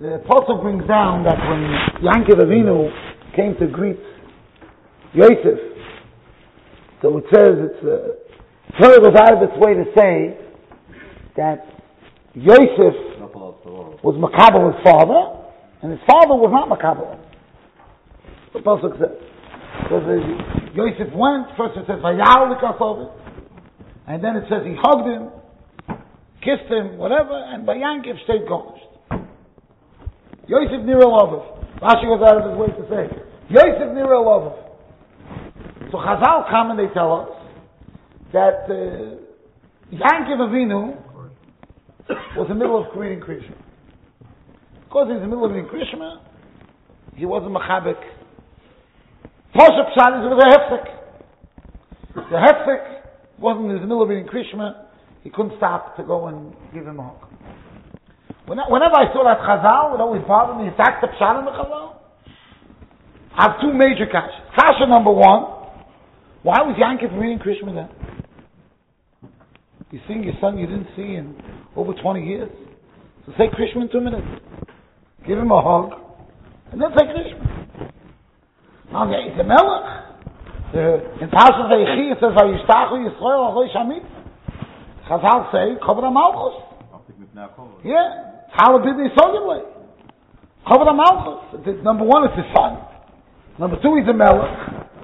The apostle brings down that when Yankov Avinu came to greet Yosef, so it says it's uh, was out of its way to say that Yosef was Makabal his father, and his father was not Makabal. The Pasuk says. So the, Yosef went, first it says, Vayal and then it says he hugged him, kissed him, whatever, and by stayed garnished. Yosef Nira Lovov. Rashi goes out of his way to say, Yosef Nira Lovov. So Chazal come and they tell us that uh, Yankiv Avinu was in the middle of creating Krishma. Because he's in the middle of creating Krishma, he wasn't Machabik. Pasha Pshat is with a hefsek. The hefsek wasn't in the middle of reading Krishma, he couldn't stop to go and give him a hug. Whenever I saw that Chazal, it always bothered me. Attack the Pshat in the Chazal. I have two major kashas. Kasha number one, why was Yankov reading Krishma then? You seeing your son you didn't see in over 20 years? So say Krishma in two minutes. Give him a hug, and then say Krishma. Now, he's a melech. In Parshas Vayechi it says, "Vayishtachu Yisrael Aloy Shamit." Chazal say, "Kover Malchus." Yeah. How did they sold him like? Chavra Malchus. Number one, it's his son. Number two, he's a melech.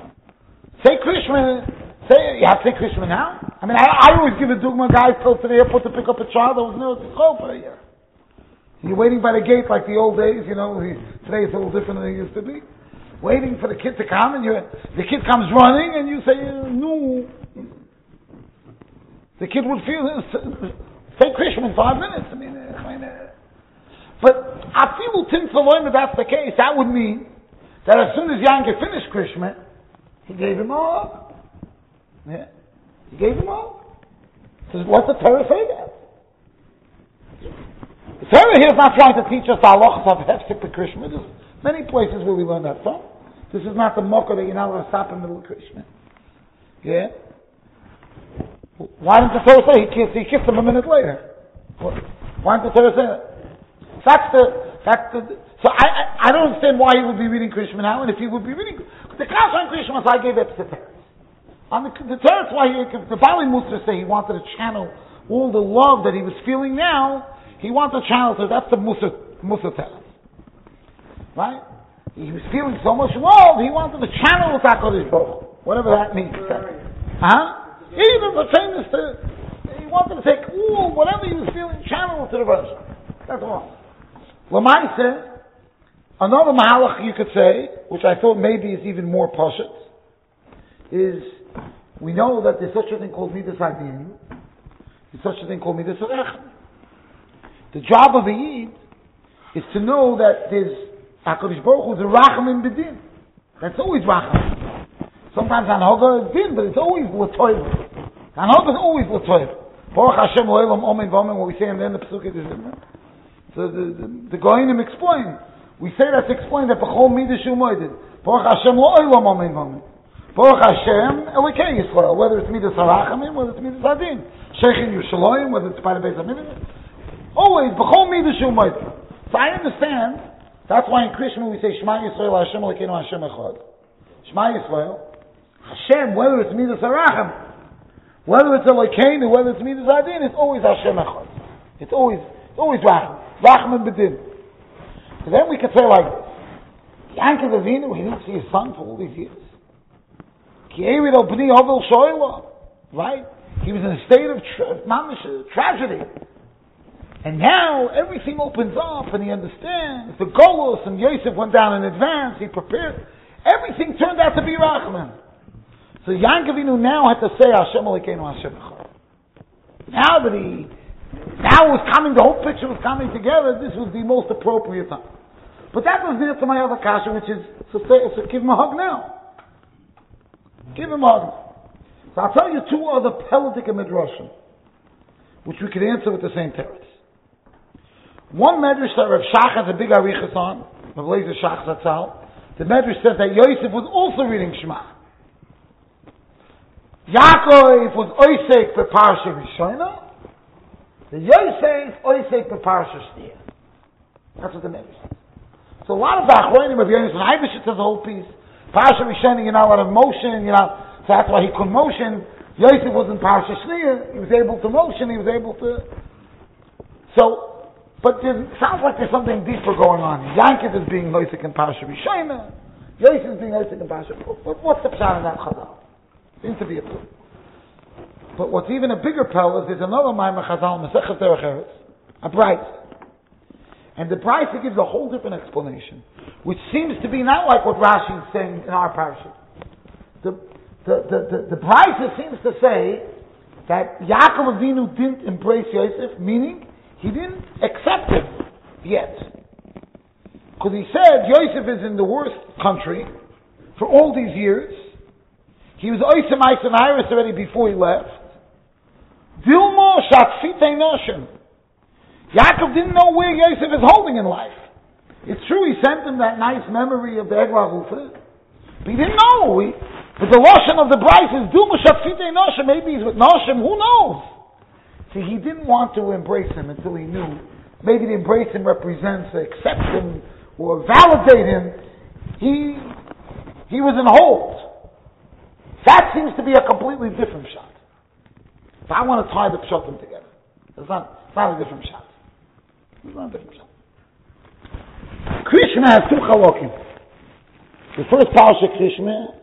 Say Krishma. Say you have to say Krishma now. I mean, I, I always give a dogma. Guys go to the airport to pick up a child that was near to school for a year. You're waiting by the gate like the old days. You know, today it's a little different than it used to be. Waiting for the kid to come, and you the kid comes running, and you say uh, no. The kid would feel uh, say Krishma in five minutes. But afilu tim if that's the case, that would mean that as soon as Yanker finished Krishma, he gave him all. Yeah. He gave him all. So what's the Torah say that? The Torah here is not trying to teach us the halachas of hefsek Krishma. There's many places where we learn that from. This is not the mocha that you're not going to stop in the middle of Krishma. Yeah? Why didn't the Torah say he kissed, he kissed him a minute later? Why didn't the Torah say that? That's the, that's so I, I, I don't understand why he would be reading Krishma now, and if he would be reading, the Kash on Krishma, I gave it to the On the, the teretz why he, the Bali Musa say he wanted to channel all the love that he was feeling now, he wanted to channel, so that's the Musa, Musa teretz. Right? He was feeling so much love, he wanted to channel with HaKadosh Baruch whatever that means. Huh? Even famous to, he wanted to take all, whatever he was feeling, channel to the verse. That's all. Lamaise, another mahalach you could say, which I thought maybe is even more poshut, is we know that there's such a thing called midas hadin, there's such a thing called midas The job of a yid is to know that there's Hakadosh Baruch Hu is a rachamim bedin. That's always rachamim. Sometimes anhoga is din, but it's always latoiv. Anhoga is always latoiv. Baruch Hashem oilam omen v'omen, what we say in the end of the Pesukah is so the, the, the Goinim explain. We say that's explained that B'chol Midah Shu. Baruch Hashem lo oilam amen v'amen. Baruch Hashem Elikei Yisrael. Whether it's Midas Harachamim, whether it's Midas Adin. Shechin Yerushalayim, whether it's Beis HaMidah. Always B'chol Midah Shu. So I understand. That's why in Krishma we say Shema Yisrael Hashem Elokeinu Hashem Echad. Shema Yisrael. Hashem, whether it's Midas Harachim, whether it's Elokeinu, whether it's Midas Adin, it's always Hashem Echad. It's always, it's always Rachim. Rachman Bedin. So then we could say like this. Yankov he didn't see his son for all these years. Right? He was in a state of tra- mamish, uh, tragedy. And now everything opens up and he understands. The Golos and Yosef went down in advance. He prepared. Everything turned out to be Rachman. So Yankov Avinu now had to say Hashem Elokeinu Hashem Now that he now it was coming, the whole picture was coming together, this was the most appropriate time. But that was near to my other kasha, which is, so, say, so give him a hug now. Give him a hug. So I'll tell you two other Pelitic Midrashim, which we could answer with the same teretz. One Medrash that Rav Shach has a big arichas on, Rav Lezer Shach Zatzal, the Medrash says that Yosef was also reading Shema. Yaakov was Oisek for Parsha Rishonah, the Yosef Oisek Beparsha Shnia. That's what the name is. So a lot of the Achronim of Yonis and Ivishit says the whole piece. Parsha Rishani, you're not allowed to motion, you know, so that's why he couldn't motion. Yosef was in Parsha Shniya, he was able to motion, he was able to. So, but it sounds like there's something deeper going on. Yankov is being Yosef in Parsha Rishayna, Yosef is being Yosef in Parsha. But what's the pshat in that chazal? Seems to be a proof. But what's even a bigger pearl is there's another Maimah Chazal, Masechet Derech a bright. And the Brisa gives a whole different explanation, which seems to be not like what Rashi is saying in our parasha. The, the, the, the, the Brisa seems to say that Yaakov Avinu didn't embrace Yosef, meaning he didn't accept him yet. Because he said Yosef is in the worst country for all these years. He was Eisen Iris already before he left. Dilmo Shatfite Noshim. Yaakov didn't know where Yosef is holding in life. It's true he sent him that nice memory of the Eglah Rufa, but he didn't know. He, but the Lashon of the Brisa is Duma Shafite Noshim, maybe he's with Noshim, who knows? See, he didn't want to embrace him until he knew. Maybe to embrace him represents accept him or validate him. He, he was in hold. That seems to be a completely different shot. If I want to tie the pshatim together, it's not, it's not a different shot. Krishma has two chalokim. The first parsha Krishma,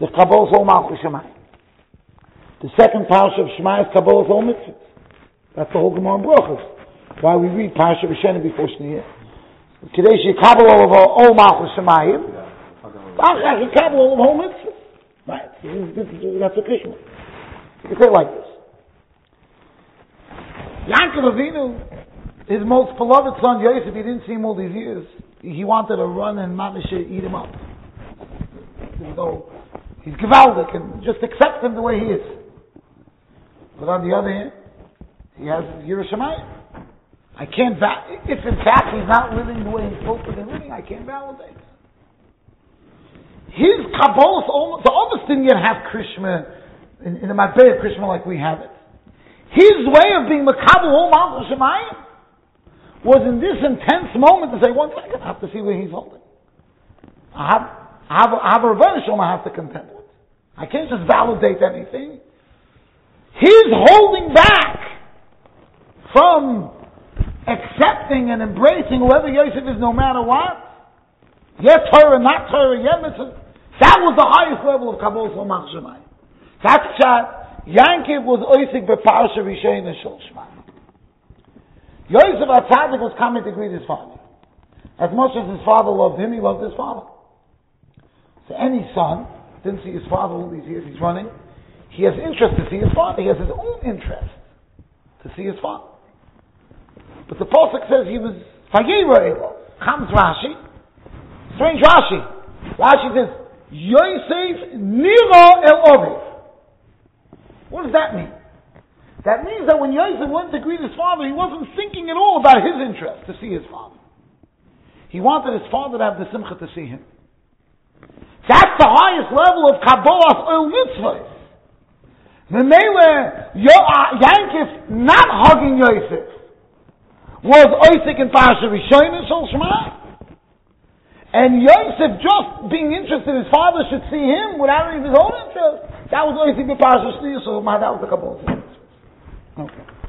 the Kabbalah Zol Malchus Shemayim. The second parsha of Shema is Kabbalah Zol Mitzvah. That's the whole Gemara in Brachos. Why we read parsha Rishena before Shniya. Kadesh Kabbalah of Ol Malchus Shemayim. Achach Kabbalah of Ol Mitzvah. Right. That's a Krishna. You can say it like this. Yankov Avinu his most beloved son Yosef, he didn't see him all these years. He wanted to run and Mamisha eat him up. So he's gewaldic and just accept him the way he is. But on the other hand, he has Yerushalayim. I can't va- if in fact he's not living the way he's supposed to be living, I can't validate. His Kabbalah, the others didn't yet have Krishma in, in the Matbeah Krishma like we have it. His way of being Makabal Malchus Shemayim was in this intense moment to say, one second, I have to see where he's holding. I have, I have, I have a revenge I have to contend with. I can't just validate anything. His holding back from accepting and embracing whoever Yosef is no matter what, yet Torah, not Torah, yet mitzvah, that was the highest level of Kabbalah Shemayim. That's shot. Yankiv was oisik beparsha rishayin and shol Yosef HaTzadik was coming to greet his father. As much as his father loved him, he loved his father. So any son didn't see his father all these years, he's running. He has interest to see his father. He has his own interest to see his father. But the Pasuk says he was Fagira Elo. Comes Rashi. Strange Rashi. Rashi says, Yosef Nira El Oviv. What does that mean? That means that when Yosef went to greet his father, he wasn't thinking at all about his interest to see his father. He wanted his father to have the simcha to see him. That's the highest level of Kabbalah's oil mitzvahs. Memele, uh, Yankif not hugging Yosef was Isaac and Pasha Rishon and Shema. And Yosef just being interested his father should see him without of his own interest. That was Isaac and Pasha Shliya, so that was the Kabbalah. Okay.